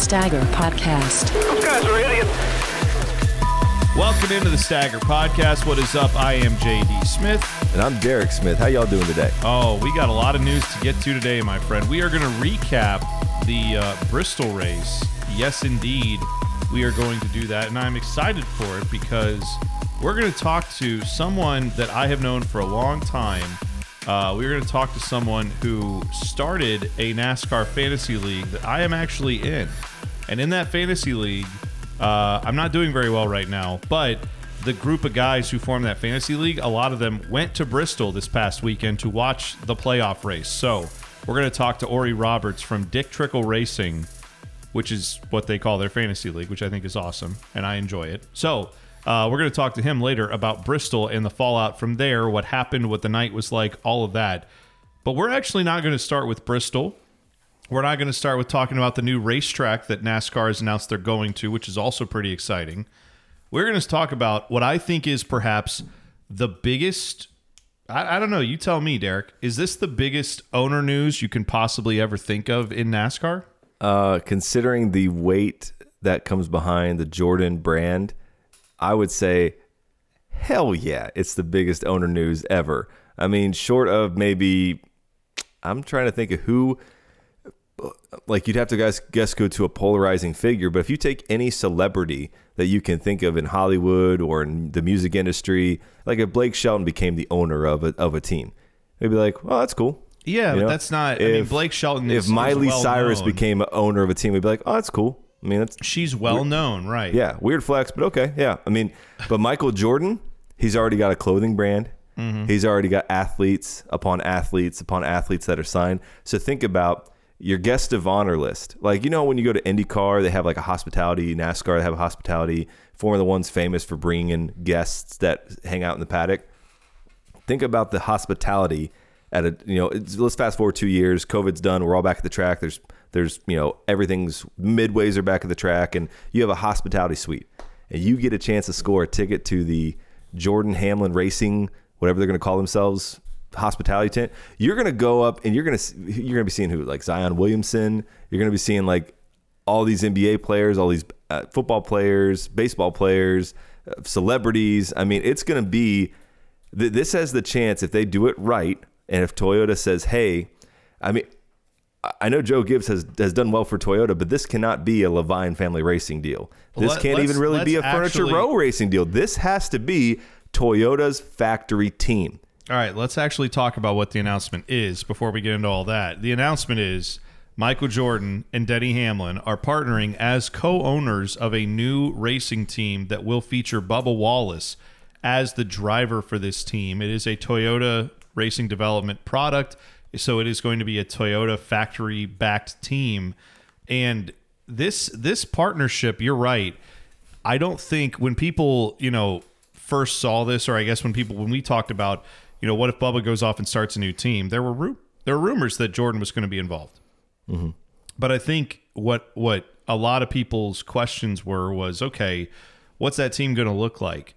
is the Stagger Podcast. Those guys are idiots. Welcome into the Stagger Podcast. What is up? I am JD Smith. And I'm Derek Smith. How y'all doing today? Oh, we got a lot of news to get to today, my friend. We are going to recap the uh, Bristol race. Yes, indeed, we are going to do that, and I'm excited for it because we're going to talk to someone that I have known for a long time. Uh, we're going to talk to someone who started a NASCAR fantasy league that I am actually in, and in that fantasy league, uh, I'm not doing very well right now, but the group of guys who formed that fantasy league, a lot of them went to Bristol this past weekend to watch the playoff race. So we're going to talk to Ori Roberts from Dick Trickle Racing, which is what they call their fantasy league, which I think is awesome, and I enjoy it. So uh, we're going to talk to him later about Bristol and the fallout from there, what happened, what the night was like, all of that. But we're actually not going to start with Bristol. We're not going to start with talking about the new racetrack that NASCAR has announced they're going to, which is also pretty exciting. We're going to talk about what I think is perhaps the biggest. I, I don't know. You tell me, Derek. Is this the biggest owner news you can possibly ever think of in NASCAR? Uh, considering the weight that comes behind the Jordan brand, I would say, hell yeah, it's the biggest owner news ever. I mean, short of maybe, I'm trying to think of who. Like you'd have to guys guess go to a polarizing figure, but if you take any celebrity that you can think of in Hollywood or in the music industry, like if Blake Shelton became the owner of a of a team, they'd be like, "Well, that's cool." Yeah, You but know? that's not. I mean, Blake Shelton. Is, If Miley is well Cyrus known. became owner of a team, we'd be like, "Oh, that's cool." I mean, that's she's well known, right? yeah, weird flex, but okay, yeah. I mean, but Michael Jordan, he's already got a clothing brand. Mm-hmm. He's already got athletes upon athletes upon athletes that are signed. So think about your guest of honor list. Like you know, when you go to IndyCar, they have like a hospitality. NASCAR, they have a hospitality. Formula One's famous for bringing in guests that hang out in the paddock think about the hospitality at a you know let's fast forward two years covid's done we're all back at the track there's there's you know everything's midways are back at the track and you have a hospitality suite and you get a chance to score a ticket to the jordan hamlin racing whatever they're going to call themselves hospitality tent you're going to go up and you're going to you're going to be seeing who like zion williamson you're going to be seeing like all these NBA players, all these uh, football players, baseball players, uh, celebrities. I mean, it's going to be. Th- this has the chance if they do it right, and if Toyota says, "Hey," I mean, I- know Joe Gibbs has has done well for Toyota, but this cannot be a Leavine family racing deal. This let- can't even really be a Furniture actually- Row racing deal. This has to be Toyota's factory team. All right, let's actually talk about what the announcement is before we get into all that. The announcement is Michael Jordan and Denny Hamlin are partnering as co owners of a new racing team that will feature Bubba Wallace as the driver for this team. It is a Toyota racing development product, so it is going to be a Toyota factory backed team. And this this partnership, you're right. I don't think when people, you know, first saw this, or I guess when people when we talked about, you know, what if Bubba goes off and starts a new team, there were ru- there were rumors that Jordan was going to be involved. Mm-hmm. But I think what what a lot of people's questions were was okay, what's that team going to look like?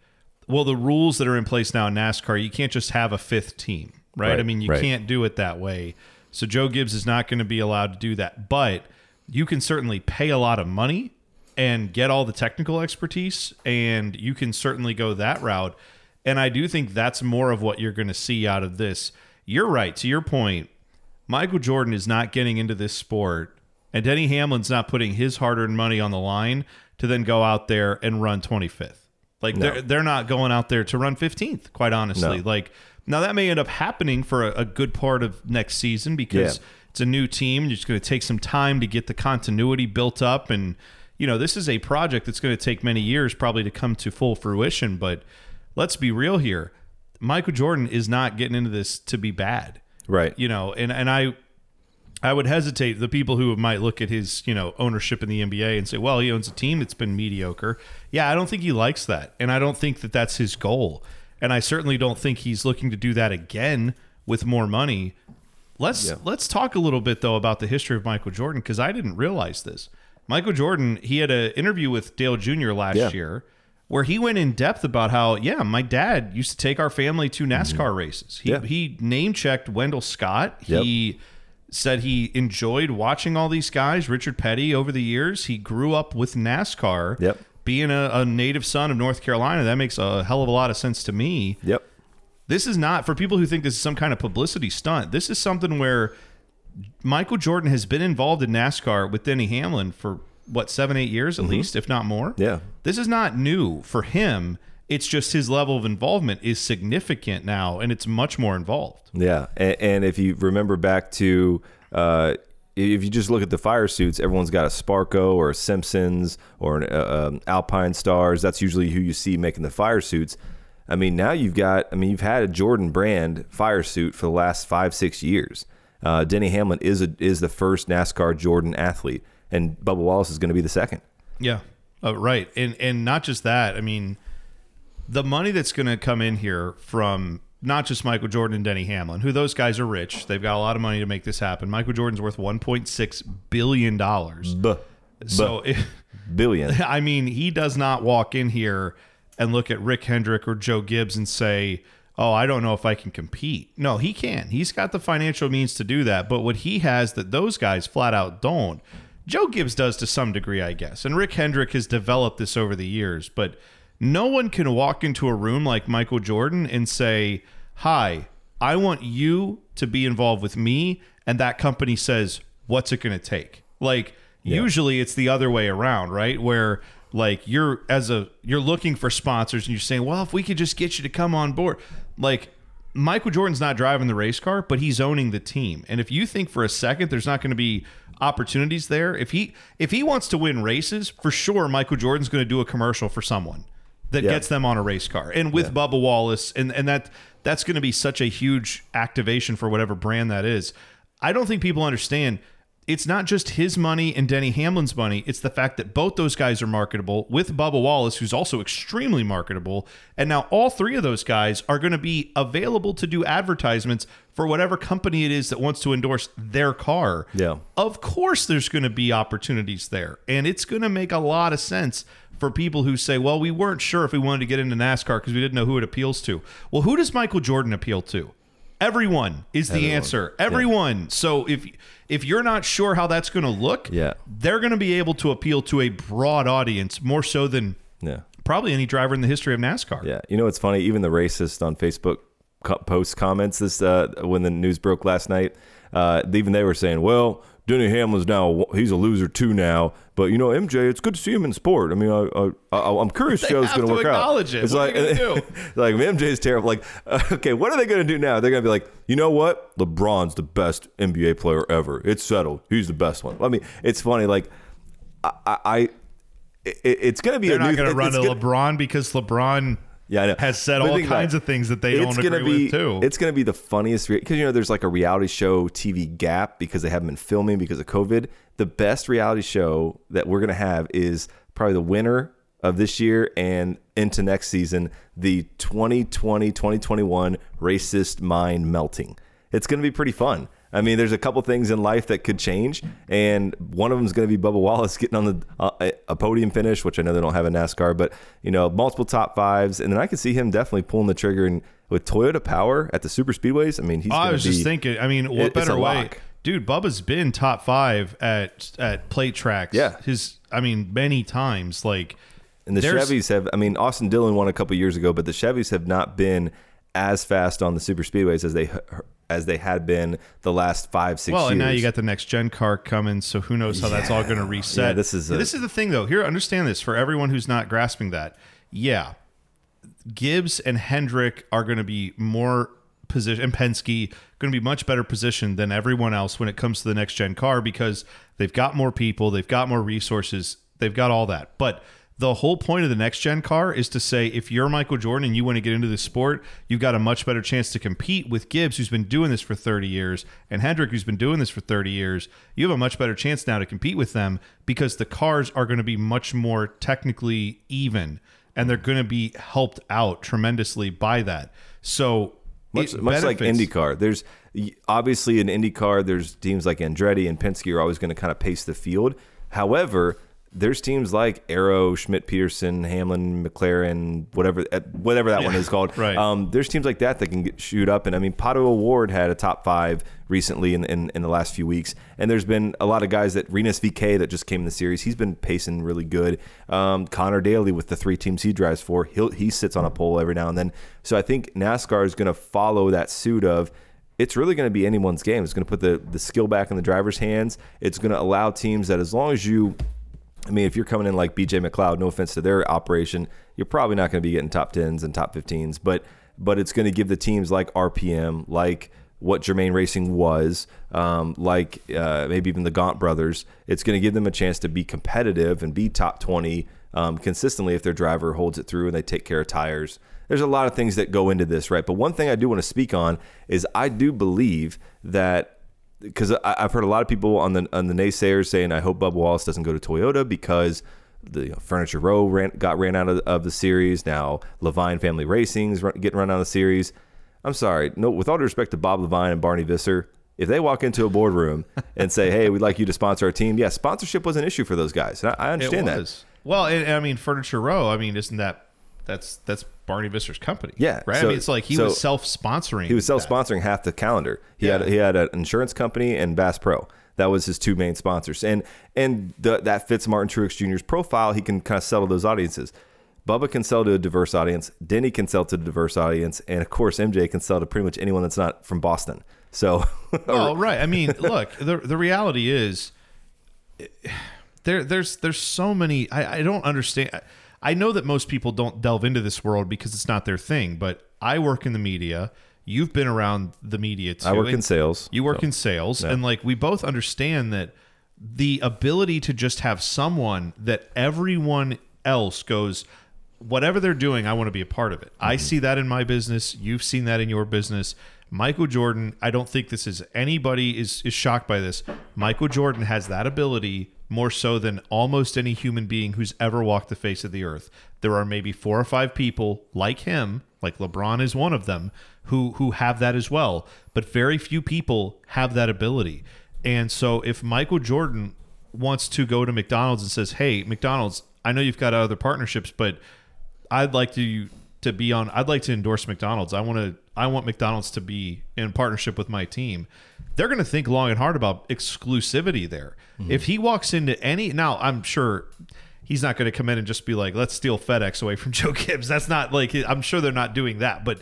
Well, the rules that are in place now in NASCAR, you can't just have a fifth team, right? Right, I mean, you right. can't do it that way. So Joe Gibbs is not going to be allowed to do that, but you can certainly pay a lot of money and get all the technical expertise and you can certainly go that route. And I do think that's more of what you're going to see out of this. You're right to your point. Michael Jordan is not getting into this sport, and Denny Hamlin's not putting his hard-earned money on the line to then go out there and run 25th. Like they're they're not going out there to run 15th, quite honestly. No. Like now that may end up happening for a, a good part of next season because Yeah. it's a new team. You're just going to take some time to get the continuity built up, and you know this is a project that's going to take many years probably to come to full fruition. But let's be real here. Michael Jordan is not getting into this to be bad Right. you know and and i i would hesitate the people who might look at his you know ownership in the nba and say well he owns a team that's been mediocre yeah i don't think he likes that and i don't think that that's his goal and i certainly don't think he's looking to do that again with more money let's Yeah. let's talk a little bit though about the history of michael jordan because i didn't realize this michael jordan he had an interview with dale jr last Yeah. year where he went in depth about how, yeah, my dad used to take our family to NASCAR races. He, Mm-hmm. Yeah. he name checked Wendell Scott. Yep. He said he enjoyed watching all these guys. Richard Petty over the years, he grew up with NASCAR. Yep. Being a, a native son of North Carolina, that makes a hell of a lot of sense to me. Yep. This is not for people who think this is some kind of publicity stunt. This is something where Michael Jordan has been involved in NASCAR with Denny Hamlin for what seven, eight years at least, if not more. Yeah. This is not new for him. It's just his level of involvement is significant now, and it's much more involved. Yeah, and, and if you remember back to, uh, if you just look at the fire suits, everyone's got a Sparco or a Simpsons or an uh, um, Alpinestars. That's usually who you see making the fire suits. I mean, now you've got. I mean, you've had a Jordan brand fire suit for the last five, six years. Uh, Denny Hamlin is a, is the first NASCAR Jordan athlete, and Bubba Wallace is going to be the second. Yeah, uh, right, and and not just that. I mean, the money that's going to come in here from not just Michael Jordan and Denny Hamlin, who those guys are rich. They've got a lot of money to make this happen. Michael Jordan's worth 1.6 billion dollars. B- So, if, billion. I mean, he does not walk in here and look at Rick Hendrick or Joe Gibbs and say, "Oh, I don't know if I can compete." No, he can. He's got the financial means to do that. But what he has that those guys flat out don't. Joe Gibbs does to some degree, I guess. And Rick Hendrick has developed this over the years, but no one can walk into a room like Michael Jordan and say, "Hi, I want you to be involved with me." And that company says, "What's it going to take?" Like usually it's the other way around, right? Where like you're as a you're looking for sponsors and you're saying, "Well, if we could just get you to come on board." Like Michael Jordan's not driving the race car, but he's owning the team. And if you think for a second there's not going to be opportunities there, if he if he wants to win races, for sure Michael Jordan's going to do a commercial for someone that Yeah. gets them on a race car. And with Bubba Wallace and and that that's going to be such a huge activation for whatever brand that is. I don't think people understand it's not just his money and Denny Hamlin's money. It's the fact that both those guys are marketable with Bubba Wallace, who's also extremely marketable. And now all three of those guys are going to be available to do advertisements for whatever company it is that wants to endorse their car. Yeah. Of course, there's going to be opportunities there. And it's going to make a lot of sense for people who say, well, we weren't sure if we wanted to get into NASCAR because we didn't know who it appeals to. Well, who does Michael Jordan appeal to? Everyone is the Everyone. answer. Everyone. So if if you're not sure how that's going to look, Yeah. they're going to be able to appeal to a broad audience more so than Yeah. probably any driver in the history of NASCAR. Yeah, you know it's funny. Even the racist on Facebook post comments this uh, when the news broke last night, uh, even they were saying, "Well, Denny Hamlin's now he's a loser too now." But you know, MJ, it's good to see him in sport. I mean, I, I, I I'm curious how it's going to work out. it. It's What like, are you do? like MJ's terrible. Like, uh, okay, what are they going to do now? They're going to be like, you know what? LeBron's the best NBA player ever. It's settled. He's the best one. I mean, it's funny. Like, I, I, I it, it's going to be They're a not going to run it's gonna- LeBron because LeBron yeah, I know. has said But all kinds of things that they don't gonna agree be, with too. It's going to be the funniest because you know there's like a reality show TV gap because they haven't been filming because of COVID. The best reality show that we're going to have is probably the winner of this year and into next season, the 2020-2021 racist mind melting. It's going to be pretty fun. I mean, there's a couple things in life that could change, and one of them is going to be Bubba Wallace getting on the uh, a- podium finish, which I know they don't have in NASCAR, but you know, multiple top fives, and then I could see him definitely pulling the trigger and with Toyota Power at the super speedways. I mean, he's. Oh, I was be, just thinking. I mean, what it- better way, lock. dude? Bubba's been top five at at plate tracks. Yeah. his. I mean, many times. Like, And the There's- Chevys have. I mean, Austin Dillon won a couple years ago, but the Chevys have not been as fast on the super speedways as they as they had been the last five six well, years. and now you got the next gen car coming, so who knows how that's all going to reset. Yeah, this is a- this is the thing, though. Here, understand this for everyone who's not grasping that. Yeah, Gibbs and Hendrick are going to be more position, and Penske going to be much better positioned than everyone else when it comes to the next gen car because they've got more people, they've got more resources, they've got all that. But the whole point of the next gen car is to say if you're Michael Jordan and you want to get into the sport, you've got a much better chance to compete with Gibbs, who's been doing this for 30 years, and Hendrick, who's been doing this for 30 years. You have a much better chance now to compete with them because the cars are going to be much more technically even and they're going to be helped out tremendously by that. So much, much like IndyCar. There's obviously in IndyCar, there's teams like Andretti and Penske are always going to kind of pace the field. However, there's teams like Arrow, Schmidt, Peterson, Hamlin, McLaren, whatever uh, whatever that one is called. right. Um, there's teams like that that can get, shoot up. And I mean, Pato O'Ward had a top five recently in, in, in the last few weeks. And there's been a lot of guys that Rinus VeeKay that just came in the series. He's been pacing really good. Um, Conor Daly with the three teams he drives for, he he sits on a pole every now and then. So I think NASCAR is going to follow that suit of it's really going to be anyone's game. It's going to put the, the skill back in the driver's hands. It's going to allow teams that as long as you I mean, if you're coming in like BJ McLeod, no offense to their operation, you're probably not going to be getting top tens and top 15s, but but it's going to give the teams like RPM, like what Germain Racing was, um, like uh, maybe even the Gaunt brothers. It's going to give them a chance to be competitive and be top 20 um, consistently if their driver holds it through and they take care of tires. There's a lot of things that go into this, right? But one thing I do want to speak on is I do believe that because I've heard a lot of people on the on the naysayers saying I hope Bubba Wallace doesn't go to Toyota because the you know, Furniture Row ran, got ran out of, of, the series. Now Leavine Family Racing's run, getting run out of the series. I'm sorry, no. With all due respect to Bob Leavine and Barney Visser, if they walk into a boardroom and say, "Hey, we'd like you to sponsor our team," yeah, sponsorship was an issue for those guys. I, I understand that. Well, and, I mean, Furniture Row. I mean, isn't that that's that's Barney Visser's company. Yeah, right. So, I mean, it's like he so was self-sponsoring. He was self-sponsoring that. half the calendar. He yeah. had he had an insurance company and Bass Pro. That was his two main sponsors, and and the, that fits Martin Truex Jr.'s profile. He can kind of settle those audiences. Bubba can sell to a diverse audience. Denny can sell to a diverse audience, and of course, MJ can sell to pretty much anyone that's not from Boston. So, well, right. I mean, look, the the reality is, there there's there's so many. I, I don't understand. I know that most people don't delve into this world because it's not their thing, but I work in the media. You've been around the media too. I work in sales. You work so, in sales. Yeah. And like we both understand that the ability to just have someone that everyone else goes, whatever they're doing, I want to be a part of it. Mm-hmm. I see that in my business. You've seen that in your business. Michael Jordan, I don't think this is anybody is is shocked by this. Michael Jordan has that ability more so than almost any human being who's ever walked the face of the earth. There are maybe four or five people like him, like LeBron is one of them, who who have that as well. But very few people have that ability. And so if Michael Jordan wants to go to McDonald's and says, "Hey, McDonald's, I know you've got other partnerships, but I'd like to to be on I'd like to endorse McDonald's. I want to I want McDonald's to be in partnership with my team." they're going to think long and hard about exclusivity there. Mm-hmm. If he walks into any now, I'm sure he's not going to come in and just be like, "Let's steal FedEx away from Joe Gibbs." That's not like I'm sure they're not doing that, but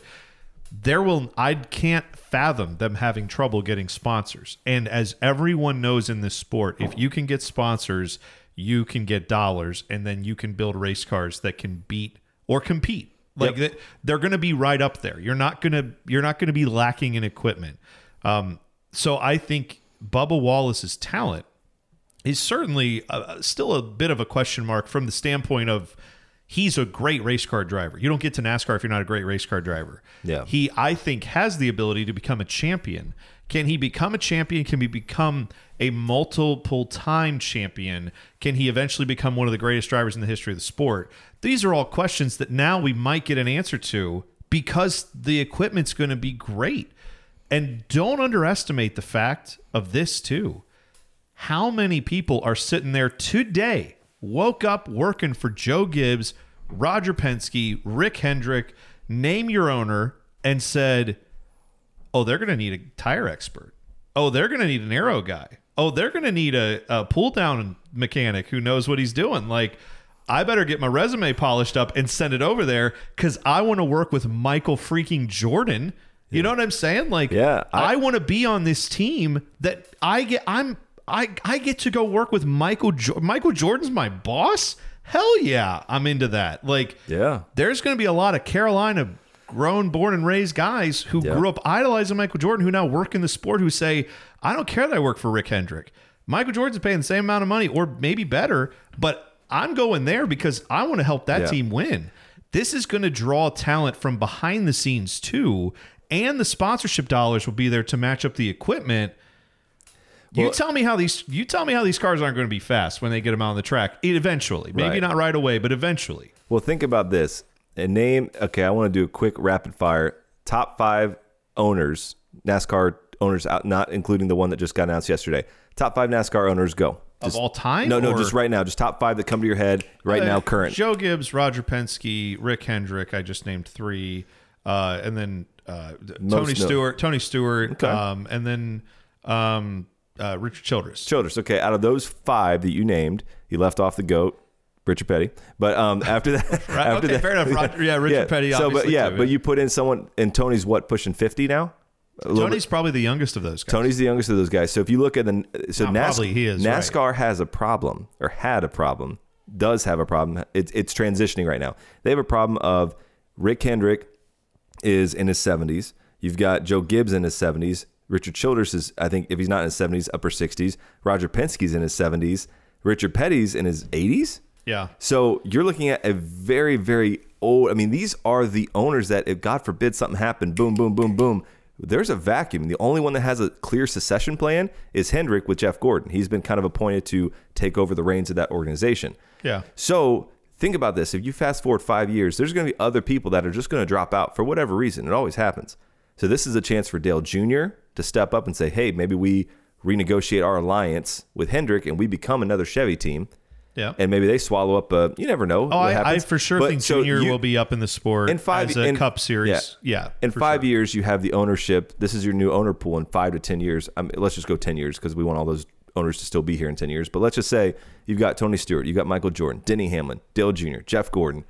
there will I can't fathom them having trouble getting sponsors. And as everyone knows in this sport, if you can get sponsors, you can get dollars and then you can build race cars that can beat or compete. Like yep. they're going to be right up there. You're not going to you're not going to be lacking in equipment. Um, so I think Bubba Wallace's talent is certainly a, still a bit of a question mark from the standpoint of he's a great race car driver. You don't get to NASCAR if you're not a great race car driver. Yeah. He I think has the ability to become a champion. Can he become a champion? Can he become a multiple time champion? Can he eventually become one of the greatest drivers in the history of the sport? These are all questions that now we might get an answer to because the equipment's going to be great. And don't underestimate the fact of this, too. How many people are sitting there today, woke up working for Joe Gibbs, Roger Penske, Rick Hendrick, name your owner, and said, oh, they're going to need a tire expert. Oh, they're going to need an aero guy. Oh, they're going to need a, a pull down mechanic who knows what he's doing. Like, I better get my resume polished up and send it over there because I want to work with Michael freaking Jordan you know what I'm saying? Like, yeah, I, I want to be on this team that I get. I'm I I get to go work with Michael. Jo- Michael Jordan's my boss. Hell yeah, I'm into that. Like, yeah, there's going to be a lot of Carolina grown, born, and raised guys who yeah. grew up idolizing Michael Jordan, who now work in the sport, who say, I don't care that I work for Rick Hendrick. Michael Jordan's paying the same amount of money, or maybe better, but I'm going there because I want to help that yeah. team win. This is going to draw talent from behind the scenes too and the sponsorship dollars will be there to match up the equipment. You well, tell me how these you tell me how these cars aren't going to be fast when they get them out on the track. Eventually, maybe right. not right away, but eventually. Well, think about this. A name. Okay, I want to do a quick rapid fire. Top five owners, NASCAR owners, out, not including the one that just got announced yesterday. Top five NASCAR owners. Go. of all time. No, no, or- just right now. Just top five that come to your head right Uh, now, current. Joe Gibbs, Roger Penske, Rick Hendrick. I just named three, uh, and then uh, Tony Stewart, Tony Stewart, Okay. um, and then um, uh, Richard Childress. Childress. Okay, out of those five that you named, you left off the goat, Richard Petty. But um, after that, Right, after okay, that, fair enough. Roger- yeah, Richard Petty, So, but yeah, too, but yeah. you put in someone, and Tony's what pushing fifty now. Tony's probably the youngest of those guys. Tony's the youngest of those guys. So if you look at the so NAS- probably, he is, right. NASCAR has a problem or had a problem, does have a problem. It's it's transitioning right now. They have a problem of Rick Hendrick is in his 70s. You've got Joe Gibbs in his 70s. Richard Childress is I think if he's not in his 70s, upper 60s. Roger Penske's in his 70s. Richard Petty's in his 80s. Yeah. So you're looking at a very, very old. I mean, these are the owners that, if God forbid something happened, boom, boom, boom, boom. There's a vacuum. The only one that has a clear succession plan is Hendrick with Jeff Gordon. He's been kind of appointed to take over the reins of that organization. Yeah. So think about this. If you fast forward five years, there's going to be other people that are just going to drop out for whatever reason. It always happens. So this is a chance for Dale Jr. to step up and say, hey, maybe we renegotiate our alliance with Hendrick and we become another Chevy team Yeah. and maybe they swallow up. A, you never know. Oh, I, I for sure But think so Junior you- will be up in the sport in five as a in- Cup Series. Yeah, in five sure. years, you have the ownership. This is your new owner pool. In five to ten years, I mean, let's just go ten years because we want all those owners to still be here in ten years. But let's just say you've got Tony Stewart, you've got Michael Jordan, Denny Hamlin, Dale Jr., Jeff Gordon.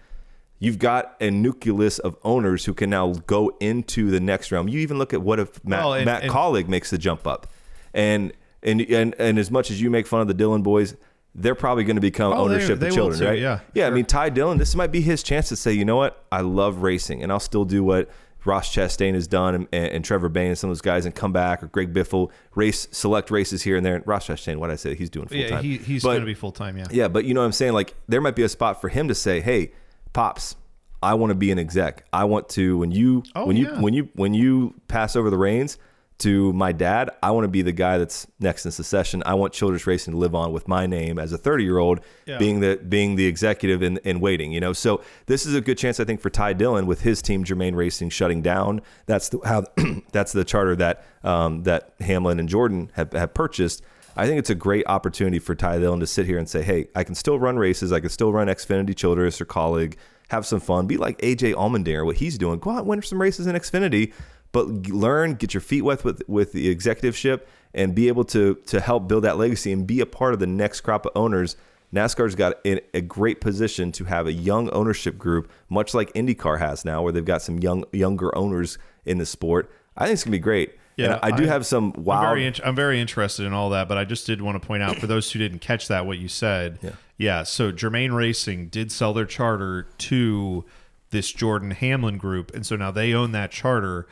You've got a nucleus of owners who can now go into the next realm. You even look at what if Matt, Well, and- Matt and- Kaulig makes the jump up, and and and and as much as you make fun of the Dillon boys. They're probably going to become Oh, ownership they of children, too, right? yeah, yeah. I mean, Ty Dillon, this might be his chance to say, you know what, I love racing, and I'll still do what Ross Chastain has done, and, and Trevor Bayne and some of those guys, and come back, or Greg Biffle, race select races here and there. And Ross Chastain, what I say, he's doing full Yeah, time. he, he's going to be full time. Yeah. yeah, but you know what I'm saying? Like there might be a spot for him to say, "Hey, pops, I want to be an exec. I want to when you Oh, when you yeah. when you when you pass over the reins to my dad, I want to be the guy that's next in succession. I want Childress Racing to live on with my name as a 30 year old Yeah. being the being the executive in, in waiting. You know, so this is a good chance I think for Ty Dillon with his team Germain Racing shutting down. That's the, how that's the charter that um, that Hamlin and Jordan have, have purchased. I think it's a great opportunity for Ty Dillon to sit here and say, hey, I can still run races. I can still run Xfinity Childress or Kaulig, have some fun, be like AJ Allmendinger, what he's doing. Go out and win some races in Xfinity, but learn, get your feet wet with, with the executiveship and be able to, to help build that legacy and be a part of the next crop of owners. NASCAR's got in a great position to have a young ownership group, much like IndyCar has now, where they've got some young younger owners in the sport. I think it's gonna be great. Yeah, and I, do I- have some I'm very, int- I'm very interested in all that, but I just did want to point out for those who didn't catch that what you said. Yeah. Yeah. So Germain Racing did sell their charter to this Jordan Hamlin group, and so now they own that charter.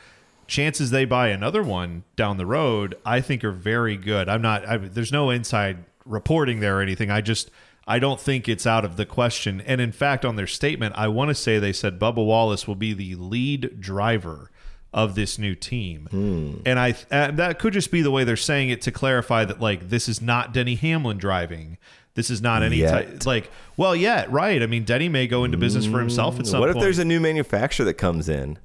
Chances they buy another one down the road, I think, are very good. I'm not. I, there's no inside reporting there or anything. I just. I don't think it's out of the question. And in fact, on their statement, I want to say they said Bubba Wallace will be the lead driver of this new team. Hmm. And I and that could just be the way they're saying it to clarify that like this is not Denny Hamlin driving. This is not any type like well, yeah, right. I mean, Denny may go into business for himself at hmm. some what if point. there's a new manufacturer that comes in?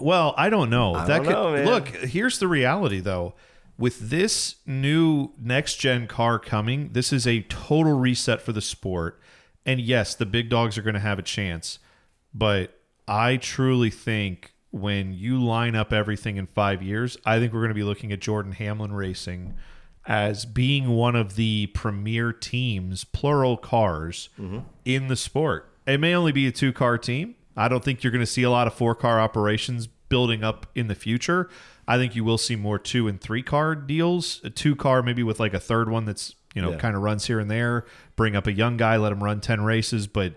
Well, I don't know. that don't could know, look. Here's the reality, though. With this new next gen car coming, this is a total reset for the sport. And yes, the big dogs are going to have a chance, but I truly think when you line up everything in five years, I think we're going to be looking at Jordan Hamlin Racing as being one of the premier teams, plural cars, mm-hmm. in the sport. It may only be a two car team. I don't think you're going to see a lot of four car operations building up in the future. I think you will see more two and three car deals, a two car maybe with like a third one that's you know Yeah. kind of runs here and there. Bring up a young guy, let him run ten races, but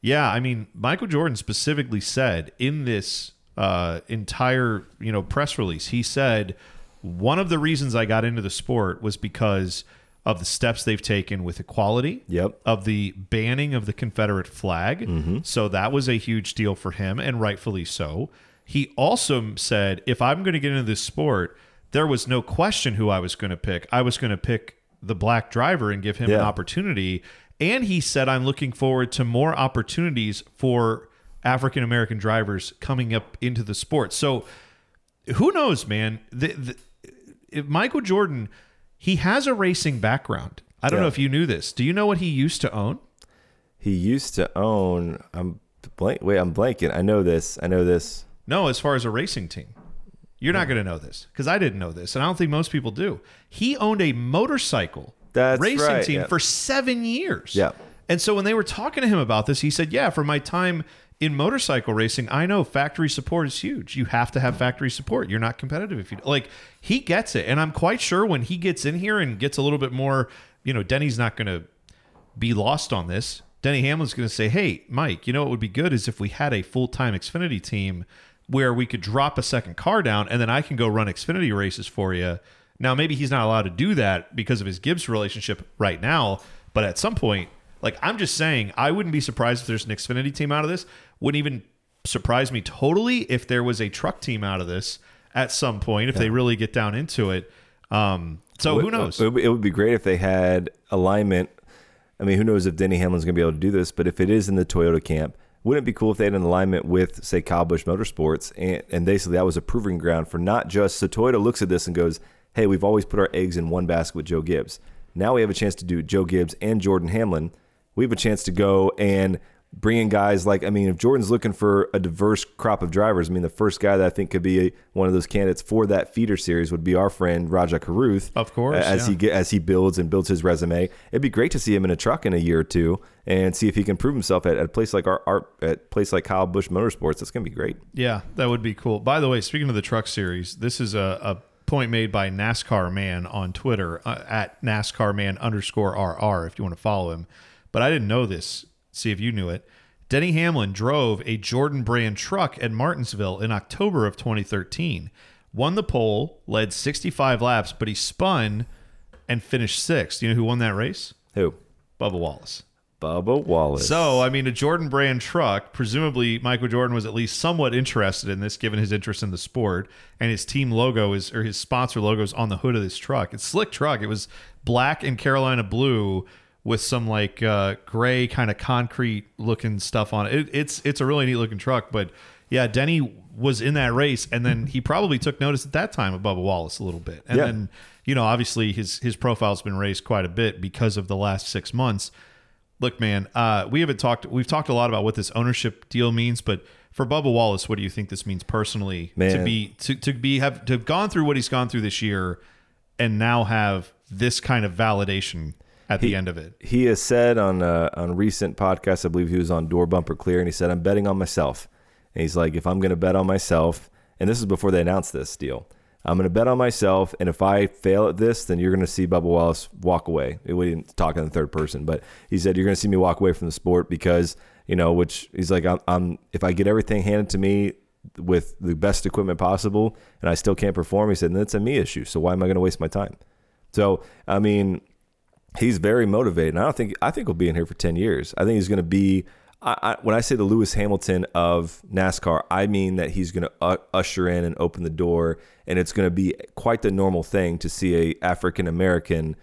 yeah, I mean, Michael Jordan specifically said in this uh, entire you know press release, he said one of the reasons I got into the sport was because of the steps they've taken with equality. Yep. Of the banning of the Confederate flag. Mm-hmm. So that was a huge deal for him, and rightfully so. He also said, if I'm going to get into this sport, there was no question who I was going to pick. I was going to pick the black driver and give him an opportunity. And he said, I'm looking forward to more opportunities for African American drivers coming up into the sport. So who knows, man? The, the, if Michael Jordan, he has a racing background. I don't Yeah. know if you knew this. Do you know what he used to own? He used to own. I'm blank. Wait, I'm blanking. I know this. I know this. No, as far as a racing team. You're not going to know this because I didn't know this, and I don't think most people do. He owned a motorcycle That's racing right, team yeah. for seven years. Yeah. And so when they were talking to him about this, he said, Yeah, for my time in motorcycle racing, I know factory support is huge. You have to have factory support. You're not competitive if you like. He gets it, and I'm quite sure when he gets in here and gets a little bit more, you know, Denny's not going to be lost on this. Denny Hamlin's going to say, "Hey, Mike, you know what would be good is if we had a full-time Xfinity team where we could drop a second car down and then I can go run Xfinity races for you." Now, maybe he's not allowed to do that because of his Gibbs relationship right now, but at some point, like I'm just saying, I wouldn't be surprised if there's an Xfinity team out of this. Wouldn't even surprise me totally if there was a truck team out of this at some point if they really get down into it. Um, so who knows? It would, it would be great if they had alignment. I mean, who knows if Denny Hamlin's going to be able to do this? But if it is in the Toyota camp, wouldn't it be cool if they had an alignment with, say, Kyle Busch Motorsports, and and basically that was a proving ground for not just so Toyota looks at this and goes, "Hey, we've always put our eggs in one basket with Joe Gibbs. Now we have a chance to do Joe Gibbs and Jordan Hamlin. We have a chance to go and bring in guys like I mean, if Jordan's looking for a diverse crop of drivers, I mean, the first guy that I think could be one of those candidates for that feeder series would be our friend Rajah Caruth. Of course, as yeah. he get, as he builds and builds his resume. It'd be great to see him in a truck in a year or two and see if he can prove himself at, at a place like our, our at place like Kyle Busch Motorsports. That's gonna be great. Yeah, that would be cool. By the way, speaking of the truck series, this is a, a point made by NASCAR Man on Twitter uh, at NASCAR Man underscore RR if you want to follow him. But I didn't know this. See if you knew it. Denny Hamlin drove a Jordan brand truck at Martinsville in October of 2013. Won the pole, led 65 laps, but he spun and finished sixth. You know who won that race? Who? Bubba Wallace. Bubba Wallace. So, I mean, a Jordan brand truck, presumably Michael Jordan was at least somewhat interested in this given his interest in the sport. And his team logo is, or his sponsor logo is on the hood of this truck. It's slick truck. It was black and Carolina blue with some like uh, gray kind of concrete looking stuff on it. it. It's, it's a really neat looking truck. But yeah, Denny was in that race. And then he probably took notice at that time of Bubba Wallace a little bit. And Yeah. then, you know, obviously his, his profile's been raised quite a bit because of the last six months look, man, uh, we haven't talked. We've talked a lot about what this ownership deal means, but for Bubba Wallace, what do you think this means personally to be to, to be have to have gone through what he's gone through this year, and now have this kind of validation at the end of it? he has said on uh, on recent podcasts, I believe he was on Door Bumper Clear, and he said, "I'm betting on myself." And he's like, "If I'm going to bet on myself," and this is before they announced this deal, I'm going to bet on myself, and if I fail at this, then you're going to see Bubba Wallace walk away. We didn't talk in the third person, but he said you're going to see me walk away from the sport because you know, which he's like, I'm, I'm if I get everything handed to me with the best equipment possible, and I still can't perform, he said, then it's a me issue. So why am I going to waste my time? So I mean, he's very motivated. And I don't think I think he'll be in here for ten years. I think he's going to be. I, I, when I say the Lewis Hamilton of NASCAR, I mean that he's going to usher in and open the door, and it's going to be quite the normal thing to see a African American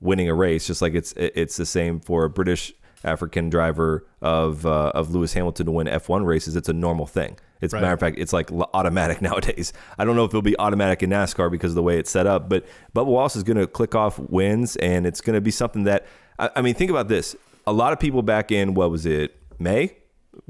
winning a race, just like it's it's the same for a British African driver of uh, of Lewis Hamilton to win F1 races. It's a normal thing. It's Right. matter of fact, it's like automatic nowadays. I don't know if it'll be automatic in NASCAR because of the way it's set up, but Bubba Wallace is going to click off wins, and it's going to be something that I, I mean, think about this. A lot of people back in what was it, May,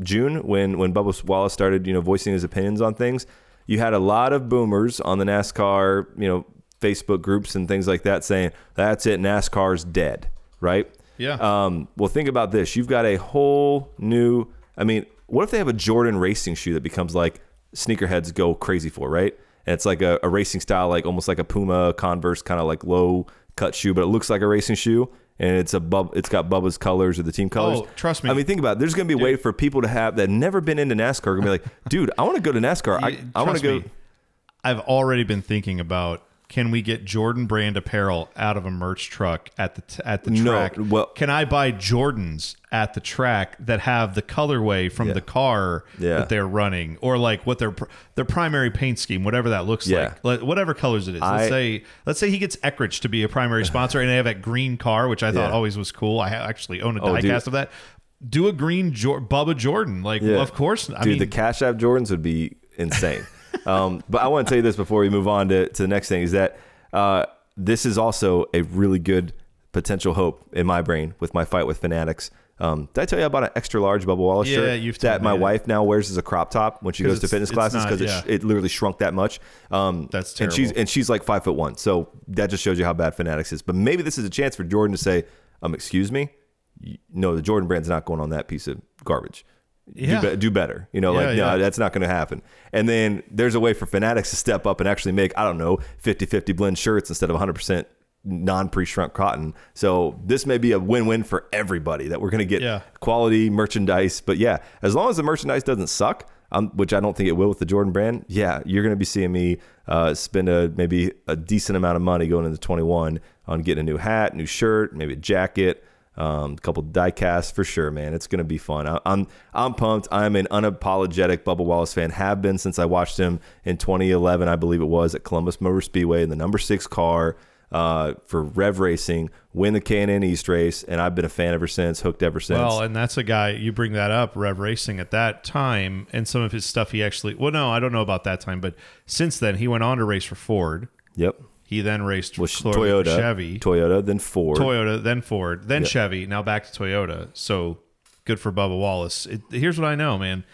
June, when when Bubba Wallace started, you know, voicing his opinions on things. You had a lot of boomers on the NASCAR, you know, Facebook groups and things like that saying, "That's it, NASCAR's dead." Right? Yeah. Um, well, think about this. You've got a whole new. I mean, what if they have a Jordan racing shoe that becomes like sneakerheads go crazy for, right? And it's like a, a racing style, like almost like a Puma Converse kind of like low cut shoe, but it looks like a racing shoe. And it's a bub. It's got Bubba's colors or the team colors. Oh, trust me. I mean, think about it. There's going to be a way for people to have that never been into NASCAR. Going to be like, dude, I want to go to NASCAR. I, I wanna go. me, I've already been thinking about can we get Jordan brand apparel out of a merch truck at the t- at the track? No, well- can I buy Jordans at the track that have the colorway from Yeah. the car Yeah. that they're running, or like what their their primary paint scheme, whatever that looks Yeah. like, whatever colors it is. Let's say let's say he gets Eckrich to be a primary sponsor, and they have that green car, which I thought always was cool. I actually own a Oh, diecast dude. of that. Do a green Jor- Bubba Jordan, like of course. I Dude, mean, the Cash App Jordans would be insane. Um, but I want to tell you this before we move on to, to the next thing is that uh, this is also a really good potential hope in my brain with my fight with Fanatics. Um, did I tell you about an extra large Bubba Wallace Yeah, shirt you've that my yeah. wife now wears as a crop top when she goes to fitness classes because yeah. it, it literally shrunk that much. Um, That's And she's and she's like five foot one, so that just shows you how bad Fanatics is. But maybe this is a chance for Jordan to say, um, "Excuse me, no, the Jordan brand's not going on that piece of garbage." Yeah. do, be- do better. You know, Yeah, like, yeah. no, that's not going to happen. And then there's a way for Fanatics to step up and actually make, I don't know, 50 50 blend shirts instead of 100% non pre shrunk cotton. So this may be a win win for everybody that we're going to get quality merchandise. But yeah, as long as the merchandise doesn't suck, um, which I don't think it will with the Jordan brand, yeah, you're going to be seeing me uh, spend a maybe a decent amount of money going into 21 on getting a new hat, new shirt, maybe a jacket um, a couple die casts for sure, man. It's gonna be fun. I, I'm I'm pumped. I'm an unapologetic Bubba Wallace fan. Have been since I watched him in 2011, I believe it was at Columbus Motor Speedway in the number six car uh, for Rev Racing, win the K&N East race, and I've been a fan ever since. Hooked ever since. Well, and that's a guy you bring that up, Rev Racing at that time, and some of his stuff he actually. Well, no, I don't know about that time, but since then he went on to race for Ford. yep. He then raced Well, Toyota, Chevy, Toyota, then Ford. Toyota, then Ford, then Yeah. Chevy, now back to Toyota. So good for Bubba Wallace. It, here's what I know, man.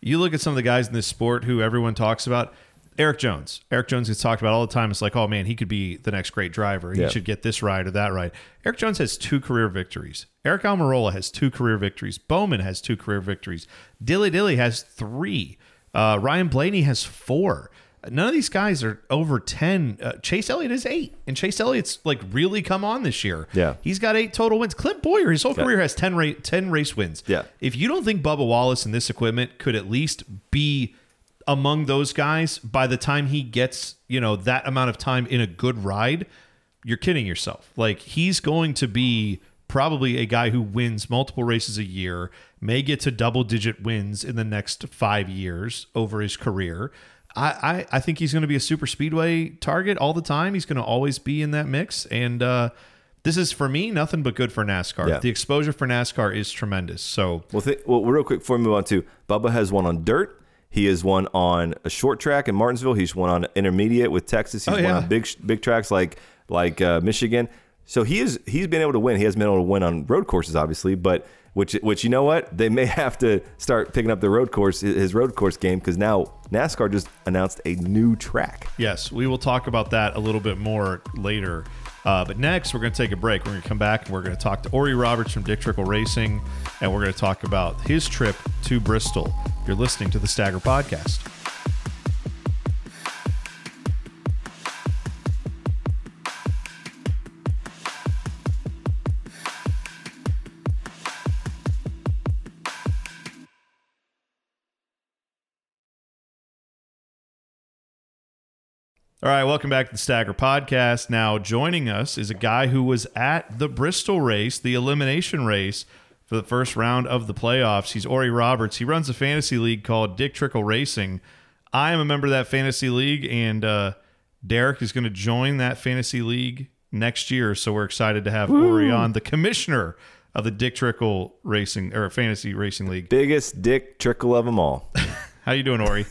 You look at some of the guys in this sport who everyone talks about. Erik Jones. Erik Jones gets talked about all the time. It's like, oh man, he could be the next great driver. He Yeah. should get this ride or that ride. Erik Jones has two career victories. Aric Almirola has two career victories. Bowman has two career victories. Dilly Dilly has three. Uh, Ryan Blaney has four. None of these guys are over 10. Uh, Chase Elliott is eight. And Chase Elliott's like really come on this year. Yeah. He's got eight total wins. Clint Bowyer, his whole career has 10, ra- 10 race wins. Yeah. If you don't think Bubba Wallace and this equipment could at least be among those guys by the time he gets, you know, that amount of time in a good ride, you're kidding yourself. Like he's going to be probably a guy who wins multiple races a year, may get to double digit wins in the next five years over his career. I, I, I think he's going to be a super speedway target all the time. He's going to always be in that mix. And uh, this is for me nothing but good for NASCAR. Yeah. The exposure for NASCAR is tremendous. So Well, th- well, real quick before we move on to Bubba has one on dirt. He has one on a short track in Martinsville. He's one on intermediate with Texas. He's Oh, one yeah. on big big tracks like like uh, Michigan. So he is he's been able to win. He has been able to win on road courses, obviously, but which which you know what they may have to start picking up the road course his road course game because now NASCAR just announced a new track. Yes, we will talk about that a little bit more later. Uh, but next, we're going to take a break. We're going to come back and we're going to talk to Ori Roberts from Dick Trickle Racing, and we're going to talk about his trip to Bristol. You're listening to the Stagger Podcast. All right, welcome back to the Stagger Podcast. Now, joining us is a guy who was at the Bristol race, the elimination race for the first round of the playoffs. He's Ori Roberts. He runs a fantasy league called Dick Trickle Racing. I am a member of that fantasy league, and uh, Derek is going to join that fantasy league next year. So we're excited to have Ori on, the commissioner of the Dick Trickle Racing or Fantasy Racing League. Biggest dick trickle of them all. How you doing, Ori?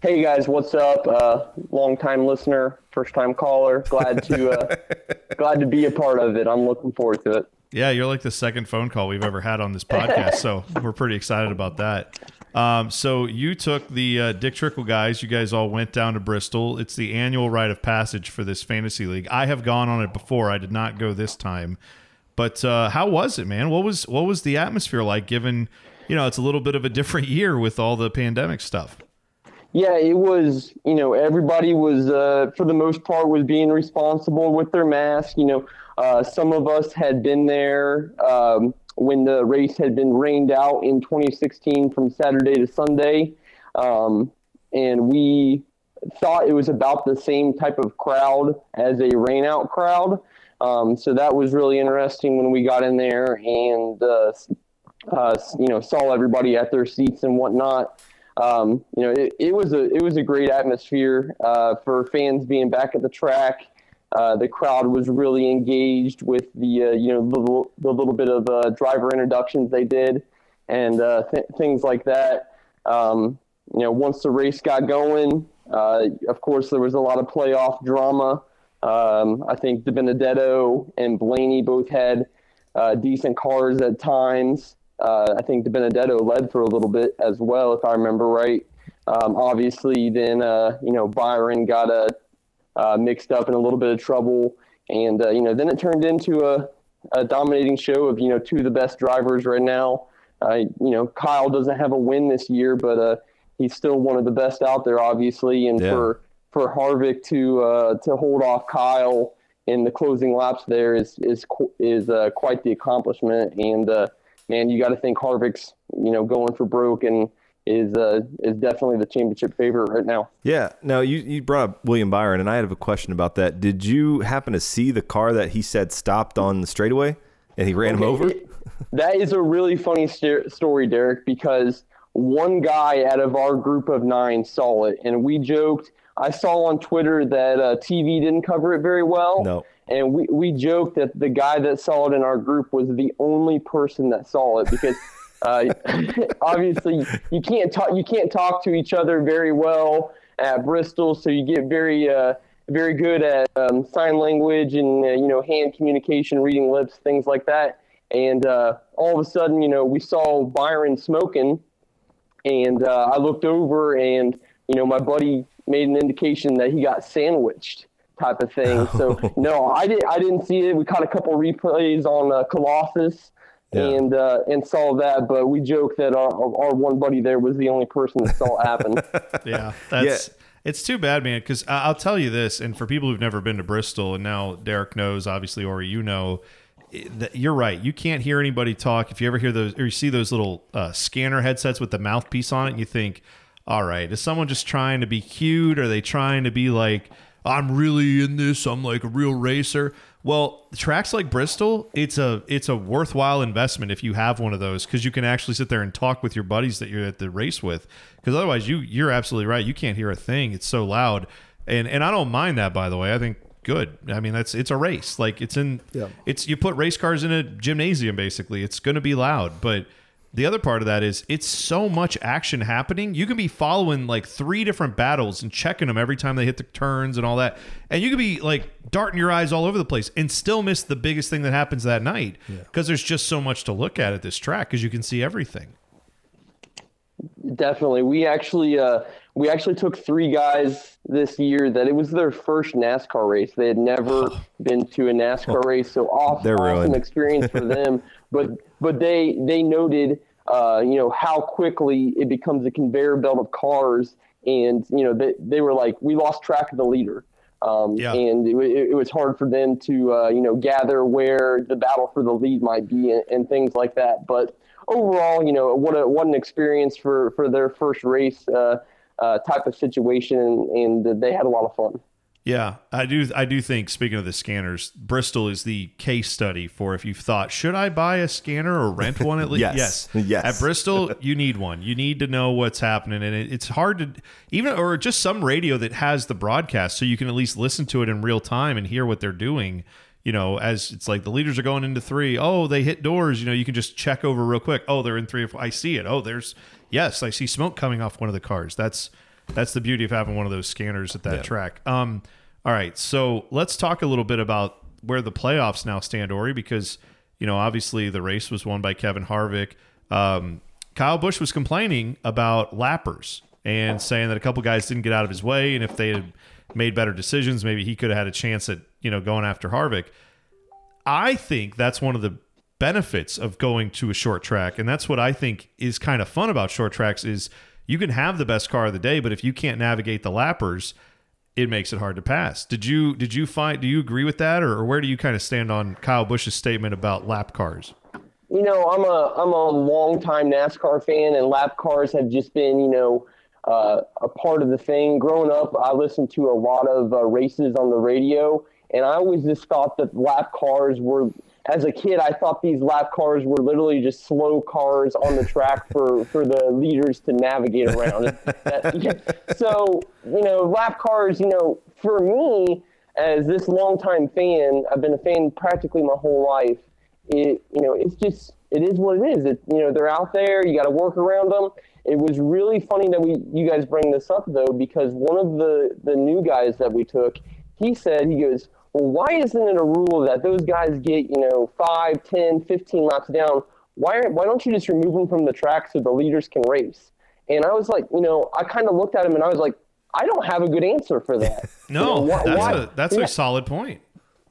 Hey guys, what's up? Uh, long time listener, first time caller. Glad to uh, glad to be a part of it. I'm looking forward to it. Yeah, you're like the second phone call we've ever had on this podcast, so we're pretty excited about that. Um, so you took the uh, Dick Trickle guys. You guys all went down to Bristol. It's the annual rite of passage for this fantasy league. I have gone on it before. I did not go this time, but uh, how was it, man? What was what was the atmosphere like? Given you know it's a little bit of a different year with all the pandemic stuff. Yeah, it was. You know, everybody was uh, for the most part was being responsible with their mask. You know, uh, some of us had been there um, when the race had been rained out in 2016 from Saturday to Sunday, um, and we thought it was about the same type of crowd as a rainout crowd. Um, so that was really interesting when we got in there and uh, uh, you know saw everybody at their seats and whatnot. Um, you know, it, it was a it was a great atmosphere uh, for fans being back at the track. Uh, the crowd was really engaged with the uh, you know the, little- the little bit of uh, driver introductions they did and uh, th- things like that. Um, you know, once the race got going, uh, of course there was a lot of playoff drama Um, I think DiBenedetto and Blaney both had decent cars at times. Uh, I think DiBenedetto led for a little bit as well, if I remember right. Um, obviously, then uh, you know Byron got a uh, mixed up in a little bit of trouble, and uh, you know then it turned into a, a, dominating show of you know two of the best drivers right now. Uh, you know Kyle doesn't have a win this year, but uh, he's still one of the best out there, obviously, and Yeah. for for Harvick to uh, to hold off Kyle in the closing laps there is is is uh, quite the accomplishment. And uh, man, you got to think Harvick's you know going for broke and is uh, is definitely the championship favorite right now. Yeah. Now you, you brought up William Byron, and I have a question about that. Did you happen to see the car that he said stopped on the straightaway, and he ran him over? That is a really funny st- story, Derek, because one guy out of our group of nine saw it, and we joked. I saw on Twitter that uh, TV didn't cover it very well. No. And we, we joked that the guy that saw it in our group was the only person that saw it because uh, obviously you can't talk you can't talk to each other very well at Bristol, so you get very uh, very good at um, sign language and uh, you know hand communication, reading lips, things like that. And uh, all of a sudden, you know, we saw Byron smoking, and uh, I looked over, and you know, my buddy made an indication that he got sandwiched, type of thing. So no, I didn't. I didn't see it. We caught a couple replays on uh, Colossus. Yeah. And uh, and saw that, but we joke that our our one buddy there was the only person that saw it happen. yeah, that's it's too bad, man. Because I'll tell you this, and for people who've never been to Bristol, and now Derek knows, obviously, or you know, that you're right. You can't hear anybody talk. If you ever hear those, or you see those little uh, scanner headsets with the mouthpiece on it, and you think, all right, is someone just trying to be cute? Are they trying to be like, I'm really in this. I'm like a real racer. Well, tracks like Bristol, it's a it's a worthwhile investment if you have one of those because you can actually sit there and talk with your buddies that you're at the race with. Because otherwise, you you're absolutely right. You can't hear a thing. It's so loud, and and I don't mind that by the way. I think good. I mean, that's it's a race. Like it's in yeah. it's you put race cars in a gymnasium basically. It's going to be loud, but the other part of that is it's so much action happening. You can be following like three different battles and checking them every time they hit the turns and all that. And you can be like darting your eyes all over the place and still miss the biggest thing that happens that night because there's just so much to look at at this track because you can see everything. Definitely. We actually uh, we actually took three guys this year that it was their first NASCAR race. They had never been to a NASCAR race, so awesome, awesome experience for them. but but they they noted uh, you know how quickly it becomes a conveyor belt of cars, and you know they they were like we lost track of the leader. Um, Yeah. And it, it, it was hard for them to, uh, you know, gather where the battle for the lead might be and, and things like that. But overall, you know, what a what an experience for for their first race uh, uh, type of situation, and, and they had a lot of fun. Yeah, I do. I do think. Speaking of the scanners, Bristol is the case study for if you've thought, should I buy a scanner or rent one at least? Yes. Yes. At Bristol, you need one. You need to know what's happening, and it, it's hard to even or just some radio that has the broadcast, so you can at least listen to it in real time and hear what they're doing. You know, as it's like the leaders are going into three. Oh, they hit doors. You know, you can just check over real quick. Oh, they're in three or four. I see it. Oh, there's yes, I see smoke coming off one of the cars. That's that's the beauty of having one of those scanners at that Yeah. track. Um, all right, so let's talk a little bit about where the playoffs now stand, Ori, because you know obviously the race was won by Kevin Harvick. Um, Kyle Busch was complaining about lappers and saying that a couple guys didn't get out of his way, and if they had made better decisions, maybe he could have had a chance at you know going after Harvick. I think that's one of the benefits of going to a short track, and that's what I think is kind of fun about short tracks is you can have the best car of the day, but if you can't navigate the lappers, it makes it hard to pass. Did you did you find do you agree with that, or, or where do you kind of stand on Kyle Busch's statement about lap cars? you know, I'm a I'm a longtime NASCAR fan, and lap cars have just been, you know, uh, a part of the thing. Growing up, I listened to a lot of uh, races on the radio, and I always just thought that lap cars were. As a kid, I thought these lap cars were literally just slow cars on the track for, for the leaders to navigate around. So, you know, lap cars, you know, for me, as this longtime fan, I've been a fan practically my whole life. It you know it's just it is what it is. It you know they're out there. You got to work around them. It was really funny that we you guys bring this up though because one of the the new guys that we took he said, he goes, well, why isn't it a rule that those guys get, you know, 5, 10, 15 laps down? Why, why don't you just remove them from the track so the leaders can race? And I was like, you know, I kind of looked at him and I was like, I don't have a good answer for that. No, You know, why- that's why- a that's Yeah. a solid point.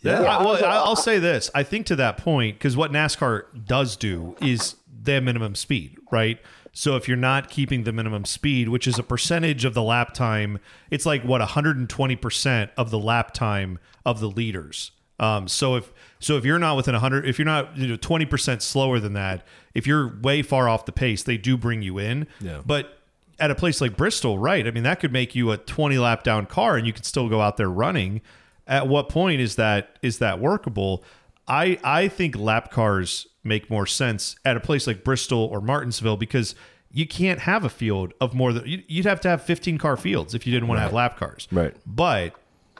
Yeah. Yeah, I, well, I was- I'll say this. I think to that point, because what NASCAR does do is their minimum speed, right? So if you're not keeping the minimum speed, which is a percentage of the lap time, it's like what 120% of the lap time of the leaders. Um, so if so if you're not within 100, if you're not you know 20% slower than that, if you're way far off the pace, they do bring you in. Yeah. But at a place like Bristol, right? I mean, that could make you a 20 lap down car and you could still go out there running. At what point is that is that workable? I I think lap cars make more sense at a place like Bristol or Martinsville because you can't have a field of more than you- you'd have to have 15 car fields if you didn't want to have lap cars. Right. But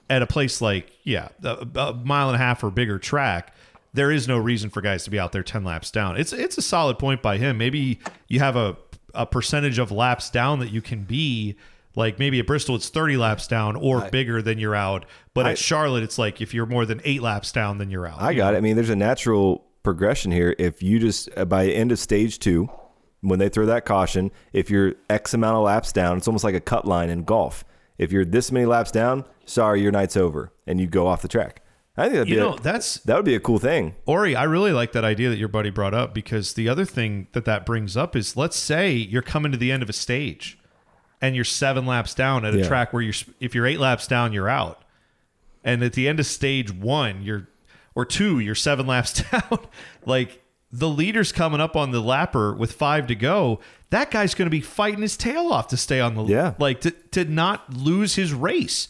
at a place like yeah, a, a mile and a half or bigger track, there is no reason for guys to be out there 10 laps down. It's it's a solid point by him. Maybe you have a a percentage of laps down that you can be like maybe at Bristol it's 30 laps down or bigger than you're out, but I- at Charlotte it's like if you're more than 8 laps down then you're out. I got it. I mean, there's a natural progression here. If you just uh, by end of stage two, when they throw that caution, if you're X amount of laps down, it's almost like a cut line in golf. If you're this many laps down, sorry, your night's over, and you go off the track. I think that'd You be know, a, that's that would be a cool thing. Ori, I really like that idea that your buddy brought up because the other thing that that brings up is let's say you're coming to the end of a stage and you're seven laps down at a Yeah. track where you're if you're eight laps down you're out, and at the end of stage one you're or two you're seven laps down, like the leader's coming up on the lapper with five to go. That guy's going to be fighting his tail off to stay on the Yeah. like to to not lose his race.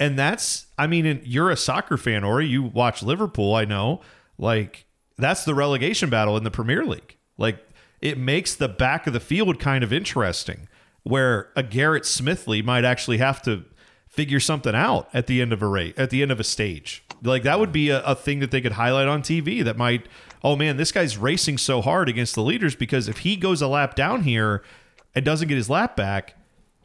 And that's, I mean, and you're a soccer fan, or you watch Liverpool, I know. Like, that's the relegation battle in the Premier League. Like, it makes the back of the field kind of interesting, where a Garrett Smithley might actually have to figure something out at the end of a race, at the end of a stage. Like, that would be a, a thing that they could highlight on TV that might, oh man, this guy's racing so hard against the leaders because if he goes a lap down here and doesn't get his lap back,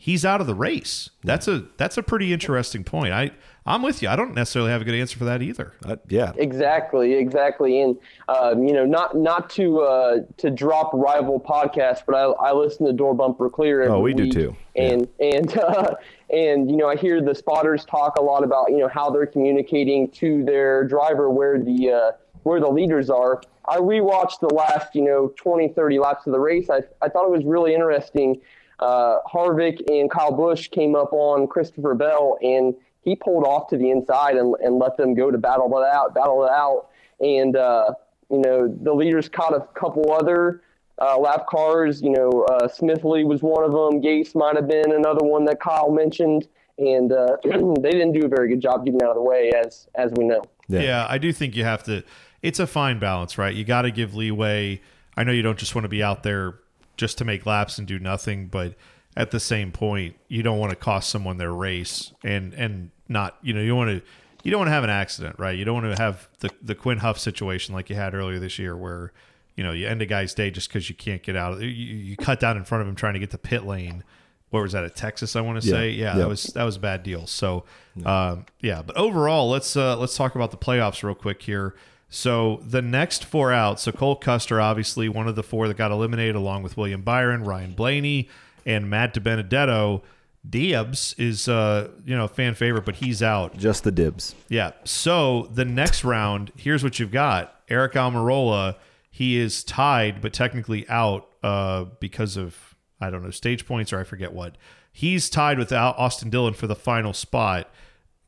he's out of the race. That's a that's a pretty interesting point. I I'm with you. I don't necessarily have a good answer for that either. Uh, yeah, Exactly, exactly, and um, you know, not not to uh, to drop rival podcasts, but I, I listen to Door Bumper Clear. Every Oh, we do too. And and uh, and you know, I hear the spotters talk a lot about you know how they're communicating to their driver where the uh, where the leaders are. I rewatched the last you know 20, 30 laps of the race. I I thought it was really interesting. Uh, Harvick and Kyle Busch came up on Christopher Bell and he pulled off to the inside and, and let them go to battle it out, battle it out. And, uh, you know, the leaders caught a couple other uh, lap cars. You know, uh, Smithley was one of them. Gates might have been another one that Kyle mentioned. And uh, they didn't do a very good job getting out of the way, as as we know. Yeah. Yeah. I do think you have to. It's a fine balance, right? You got to give leeway. I know you don't just want to be out there just to make laps and do nothing, but at the same point, you don't want to cost someone their race and and not you know you want to you don't want to have an accident, right? You don't want to have the the Quin Houff situation like you had earlier this year, where you know you end a guy's day just because you can't get out. You, you cut down in front of him trying to get to pit lane. Where was that at Texas? I want to Yeah. say, yeah, Yeah. that was that was a bad deal. So, um, yeah, but overall, let's uh, let's talk about the playoffs real quick here. So the next four out, so Cole Custer, obviously one of the four that got eliminated, along with William Byron, Ryan Blaney, and Matt DiBenedetto. Diabs is uh, you know fan favorite, but he's out. just the dibs. Yeah. So the next round, here's what you've got: Aric Almirola. He is tied, but technically out uh, because of I don't know stage points or I forget what. He's tied with Austin Dillon for the final spot.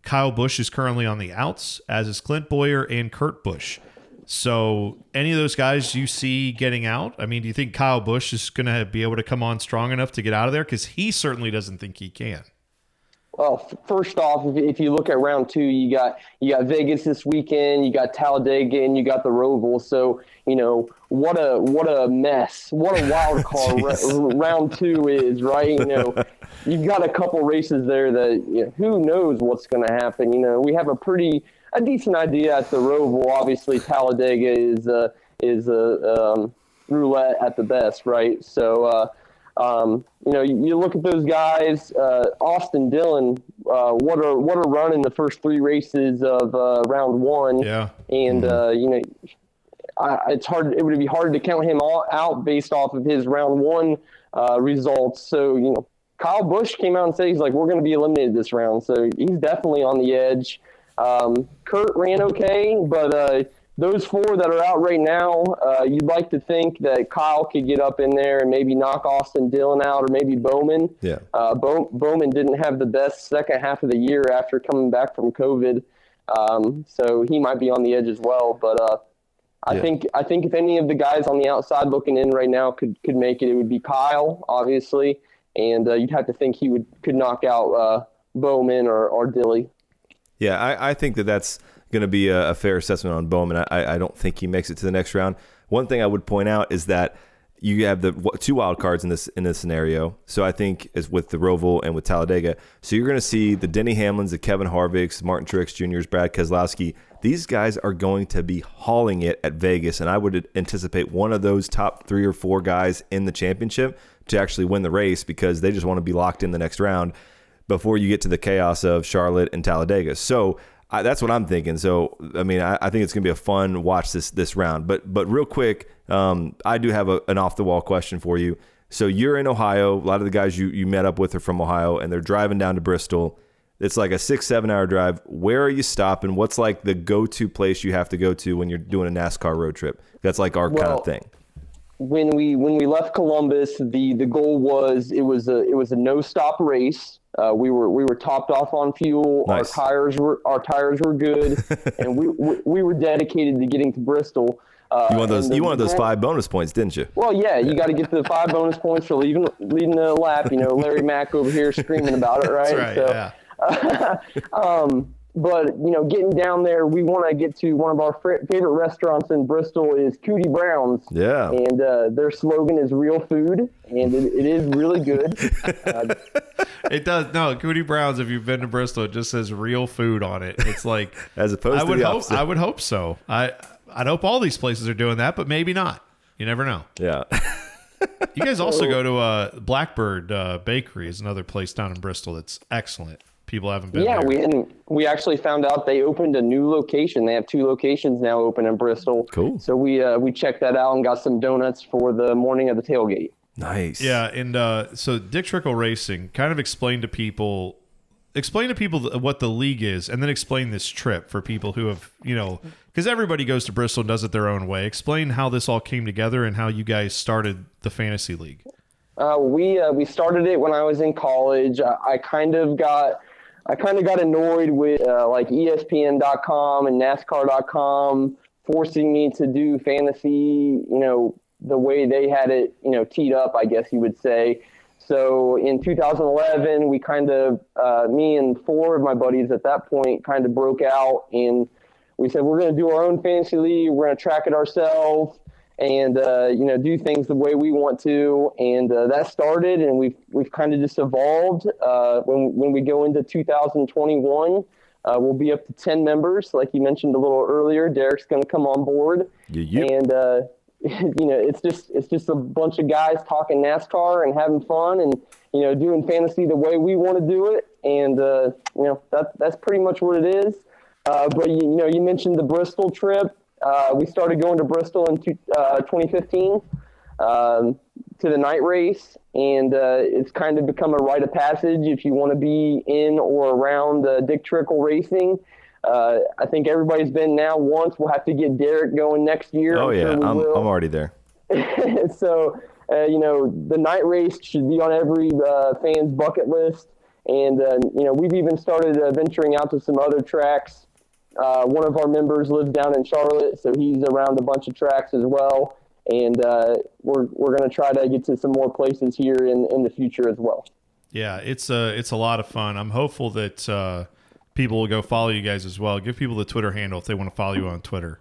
Kyle Busch is currently on the outs, as is Clint Bowyer and Kurt Busch. So, any of those guys you see getting out? I mean, do you think Kyle Busch is going to be able to come on strong enough to get out of there? Because he certainly doesn't think he can. Well, first off, if, if you look at round two, you got you got Vegas this weekend, you got Talladega, and you got the Roval. So you know what a what a mess, what a wild card ra- round two is, right? You know, you've got a couple races there that you know, who knows what's going to happen. You know, we have a pretty a decent idea at the Roval. Obviously, Talladega is uh, is a um, roulette at the best, right? So. Uh, um, you know, you, you look at those guys, uh, Austin Dillon, uh, what a what a run in the first three races of uh, round one. Yeah. And uh, you know, I, it's hard. It would be hard to count him all out based off of his round one uh, results. So you know, Kyle Busch came out and said he's like, we're going to be eliminated this round. So he's definitely on the edge. Um, Kurt ran okay, but uh, those four that are out right now, uh, you'd like to think that Kyle could get up in there and maybe knock Austin Dillon out or maybe Bowman. Yeah. Uh, Bow- Bowman didn't have the best second half of the year after coming back from COVID. Um, so he might be on the edge as well. But uh, I Yeah. think I think if any of the guys on the outside looking in right now could could make it, it would be Kyle, obviously, and uh, you'd have to think he would could knock out uh, Bowman or or Dilly. Yeah, I, I think that that's going to be a, a fair assessment on Bowman. I, I don't think he makes it to the next round. One thing I would point out is that you have the two wild cards in this in this scenario. So I think is with the Roval and with Talladega. So you're going to see the Denny Hamlins, the Kevin Harvicks, Martin Truex Jr.'s, Brad Keselowski. These guys are going to be hauling it at Vegas, and I would anticipate one of those top three or four guys in the championship to actually win the race because they just want to be locked in the next round before you get to the chaos of Charlotte and Talladega. So I, that's what I'm thinking. So I mean, I, I think it's gonna be a fun watch this this round. But but real quick, um, I do have a, an off the wall question for you. So you're in Ohio. A lot of the guys you you met up with are from Ohio, and they're driving down to Bristol. It's like a six seven hour drive. Where are you stopping? What's like the go to place you have to go to when you're doing a NASCAR road trip? That's like our kind of thing. when we when we left Columbus, the the goal was it was a it was a no stop race. Uh, we were we were topped off on fuel. Nice. Our tires were our tires were good, and we, we we were dedicated to getting to Bristol. Uh, You want those? the You wanted those goal- five bonus points, didn't you? Well, yeah, you got to get to the five bonus points for leaving leading the lap. You know, Larry Mac over here screaming about it, right? That's right. So, yeah. but you know, getting down there, we want to get to one of our fr- favorite restaurants in Bristol is Cootie Brown's. Yeah. And uh, their slogan is "Real Food," and it, it is really good. uh, It does. No, Cootie Brown's. If you've been to Bristol, it just says real food on it. It's like As opposed I to would the hope. opposite. I would hope so. I I'd hope all these places are doing that, but maybe not. You never know. Yeah. You guys also go to uh, Blackbird uh, Bakery, is another place down in Bristol that's excellent. People haven't been yeah, there. we and we actually found out they opened a new location. They have two locations now open in Bristol. Cool. So we uh, we checked that out and got some donuts for the morning of the tailgate. nice. Yeah, and uh, so Dick Trickle Racing kind of explain to people, explain to people what the league is, and then explain this trip for people who have, you know, because everybody goes to Bristol and does it their own way. Explain how this all came together and how you guys started the fantasy league. Uh, we uh, we started it when I was in college. I, I kind of got I kind of got annoyed with uh, like ESPN.com and NASCAR.com forcing me to do fantasy. You know the way they had it, you know, teed up. I guess you would say. So in 2011, we kind of uh, me and four of my buddies at that point kind of broke out and we said we're going to do our own fantasy league. We're going to track it ourselves and uh, you know do things the way we want to. And uh, that started, and we've we've kind of just evolved. Uh, when when we go into 2021, uh, we'll be up to 10 members, like you mentioned a little earlier. Derek's going to come on board, yep. and uh, you know it's just it's just a bunch of guys talking NASCAR and having fun, and you know doing fantasy the way we want to do it. And uh, you know that that's pretty much what it is. Uh, but you, you know, you mentioned the Bristol trip. Uh, we started going to Bristol in two, uh, 2015 um, to the night race, and uh, it's kind of become a rite of passage if you want to be in or around uh, Dick Trickle Racing. Uh, I think everybody's been now once. We'll have to get Derek going next year. Oh I'm yeah, sure I'm. I'm already there. so, uh, you know, the night race should be on every uh, fan's bucket list. And, uh, you know, we've even started uh, venturing out to some other tracks. Uh, one of our members lives down in Charlotte, so he's around a bunch of tracks as well. And uh, we're, we're going to try to get to some more places here in, in the future as well. Yeah, it's a it's a lot of fun. I'm hopeful that uh, people will go follow you guys as well. Give people the Twitter handle if they want to follow you on Twitter.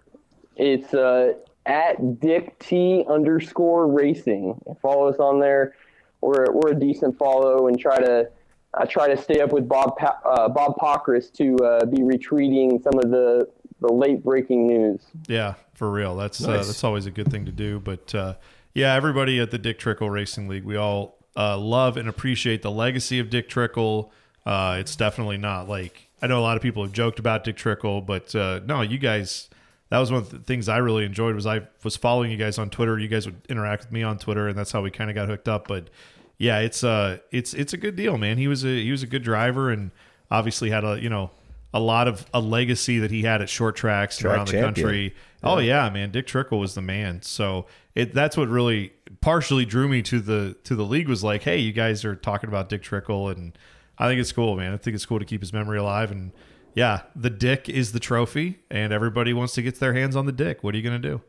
It's uh, at Dick T underscore racing. Follow us on there. We're, we're a decent follow and try to I try to stay up with Bob pa- uh, Bob Pockrass to uh, be retweeting some of the the late breaking news. Yeah, for real. That's uh, that's always a good thing to do. But uh, yeah, everybody at the Dick Trickle Racing League, we all uh, love and appreciate the legacy of Dick Trickle. Uh, it's definitely not like I know a lot of people have joked about Dick Trickle, but uh, no, you guys. That was one of the things I really enjoyed was I was following you guys on Twitter. You guys would interact with me on Twitter, and that's how we kind of got hooked up. But yeah, it's uh it's it's a good deal, man. He was a he was a good driver, and obviously had a you know a lot of a legacy that he had at short tracks Track around the champion. country. Oh yeah, man, Dick Trickle was the man. So it that's what really partially drew me to the to the league was like, hey, you guys are talking about Dick Trickle, and I think it's cool, man. I think it's cool to keep his memory alive. And yeah, the Dick is the trophy, and everybody wants to get their hands on the Dick. What are you gonna do?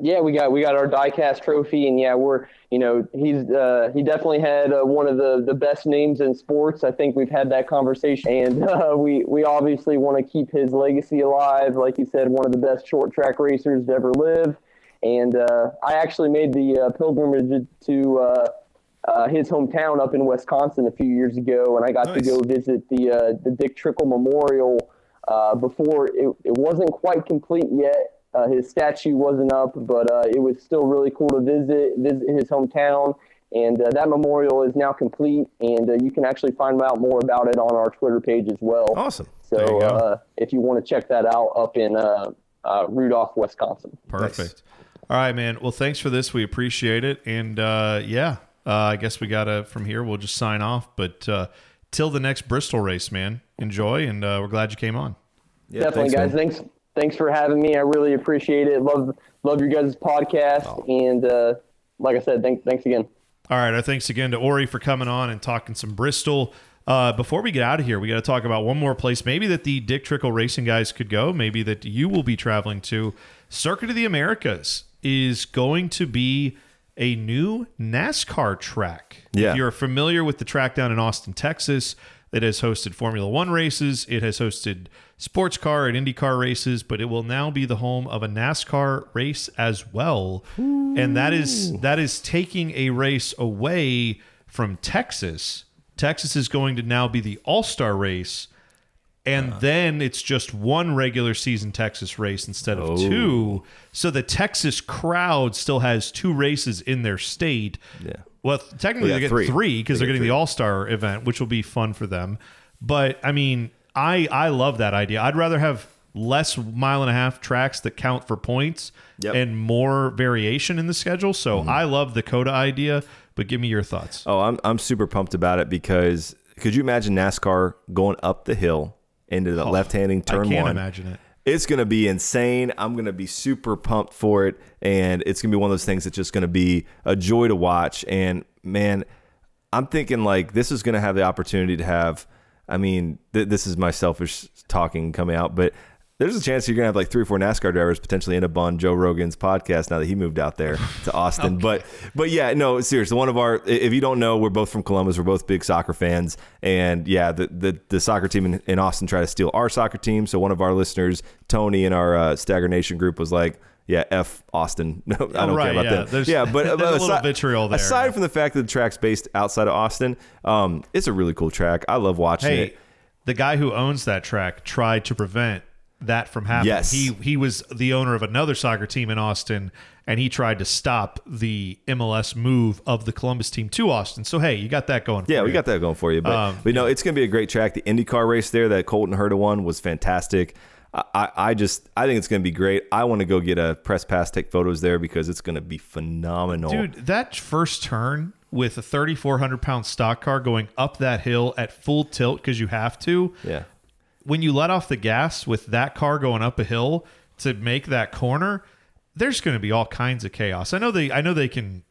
Yeah, we got we got our diecast trophy, and yeah, we're you know he's uh, he definitely had uh, one of the the best names in sports. I think we've had that conversation, and uh, we we obviously want to keep his legacy alive. Like you said, one of the best short track racers to ever live. And uh, I actually made the uh, pilgrimage to uh, uh, his hometown up in Wisconsin a few years ago, and I got to go visit the uh, the Dick Trickle Memorial uh, before it, it wasn't quite complete yet. Uh, his statue wasn't up, but uh, it was still really cool to visit visit his hometown. And uh, that memorial is now complete, and uh, you can actually find out more about it on our Twitter page as well. Awesome. There you So uh, if you want to check that out, up in uh, uh, Rudolph, Wisconsin. Perfect. All right, man. Well, thanks for this. We appreciate it. And uh, yeah, uh, I guess we gotta from here. We'll just sign off. But uh, till the next Bristol race, man. Enjoy, and uh, we're glad you came on. Yeah, Definitely, thanks, guys. man. Thanks, thanks for having me. I really appreciate it. Love, love your guys' podcast, Oh. and uh, like I said, thanks, thanks again. All right. Our thanks again to Ori for coming on and talking some Bristol. Uh, before we get out of here, we got to talk about one more place. Maybe that the Dick Trickle Racing guys could go. Maybe that you will be traveling to. Circuit of the Americas is going to be a new NASCAR track. Yeah. If you're familiar with the track down in Austin, Texas, it has hosted Formula One races. It has hosted sports car and IndyCar races, but it will now be the home of a NASCAR race as well. And that is that is taking a race away from Texas. Texas is going to now be the All-Star race. And uh. then it's just one regular season Texas race instead of two. Oh. So the Texas crowd still has two races in their state. Yeah. Well, technically they get three. three because They are get getting the. All Star event, which will be fun for them. But I mean, I I love that idea. I'd rather have less mile and a half tracks that count for points Yep. Mm-hmm. and more variation in the schedule. So I love the COTA idea. But give me your thoughts. Oh, I'm I'm super pumped about it because could you imagine NASCAR going up the hill into the left-handing turn Oh, I can't one? imagine it. It's gonna be insane. I'm gonna be super pumped for it, and it's gonna be one of those things that's just gonna be a joy to watch. And man, I'm thinking like this is gonna have the opportunity to have. I mean, th- this is my selfish talking coming out, but there's a chance you're gonna have like three or four NASCAR drivers potentially end up on Joe Rogan's podcast now that he moved out there to Austin. But but yeah, no, seriously, one of our if you don't know, we're both from Columbus. We're both big soccer fans, and yeah, the the, the soccer team in, in Austin tried to steal our soccer team. So one of our listeners, Tony, in our uh, Stagger Nation group, was like. Yeah, F Austin. No, I don't right, care about yeah. that. There's- yeah, but, a little aside, vitriol there, Aside yeah. from the fact that the track's based outside of Austin, um, it's a really cool track. I love watching Hey, it. the guy who owns that track tried to prevent that from happening. Yes. He he was the owner of another soccer team in Austin and he tried to stop the MLS move of the Columbus team to Austin. So hey, you got that going Yeah, we you. got that going for you. But, Um, but no, it's going to be a great track. The IndyCar race there that Colton Herta won was fantastic. I, I, I just I think it's going to be great. I want to go get a press pass, take photos there because it's going to be phenomenal. Dude, that first turn with a 3,400 pound stock car going up that hill at full tilt because you have to. Yeah. When you let off the gas with that car going up a hill to make that corner, there's going to be all kinds of chaos. I know they, I know they can,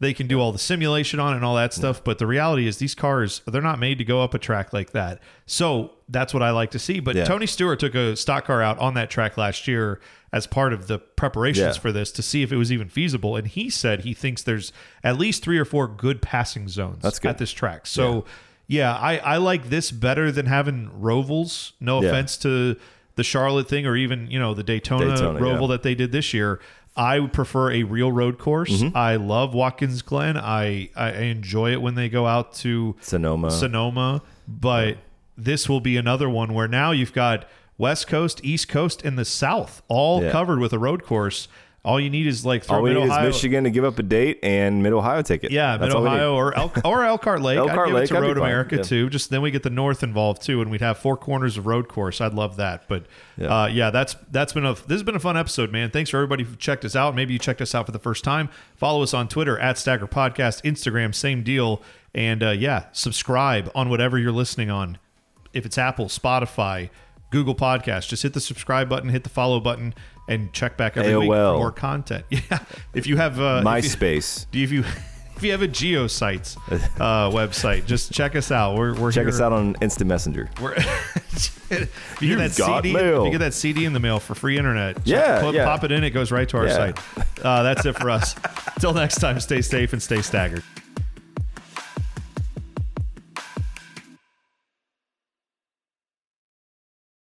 they can do all the simulation on it and all that stuff, but the reality is these cars they're not made to go up a track like that. So that's what I like to see. But Yeah. Tony Stewart took a stock car out on that track last year as part of the preparations Yeah. for this to see if it was even feasible. And he said he thinks there's at least three or four good passing zones That's good. at this track. So yeah, I, I like this better than having Rovals. No Yeah. offense to the Charlotte thing or even, you know, the Daytona, Daytona, Roval yeah. that they did this year. I would prefer a real road course. Mm-hmm. I love Watkins Glen. I, I enjoy it when they go out to Sonoma. Sonoma, but this will be another one where now you've got West Coast, East Coast, and the South all Yeah. covered with a road course. All you need is like throw All we Mid need is Ohio. Michigan to give up a date and Mid Ohio ticket. Yeah, Mid That's all we need. Ohio or El- or Elkhart Lake. Elkhart I'd give Lake, it to Road America yeah. too. Just then we get the North involved too, and we'd have four corners of road course. I'd love that. But Yeah. uh, yeah, that's that's been a this has been a fun episode, man. Thanks for everybody who checked us out. Maybe you checked us out for the first time. Follow us on Twitter at Stagger Podcast, Instagram, same deal, and uh, yeah, subscribe on whatever you're listening on. If it's Apple, Spotify, Google Podcast, just hit the subscribe button, hit the follow button, and check back every week for more content. Yeah, if you have uh, MySpace. do you- if you if you have a GeoCities uh, website, just check us out. We're, we're Check here. us out on Instant Messenger. We're if you get You've that got CD, if you get that CD in the mail for free internet, Yeah, put- yeah. pop it in, it goes right to our Yeah. site. Uh, that's it for us. Until next time, stay safe and stay staggered.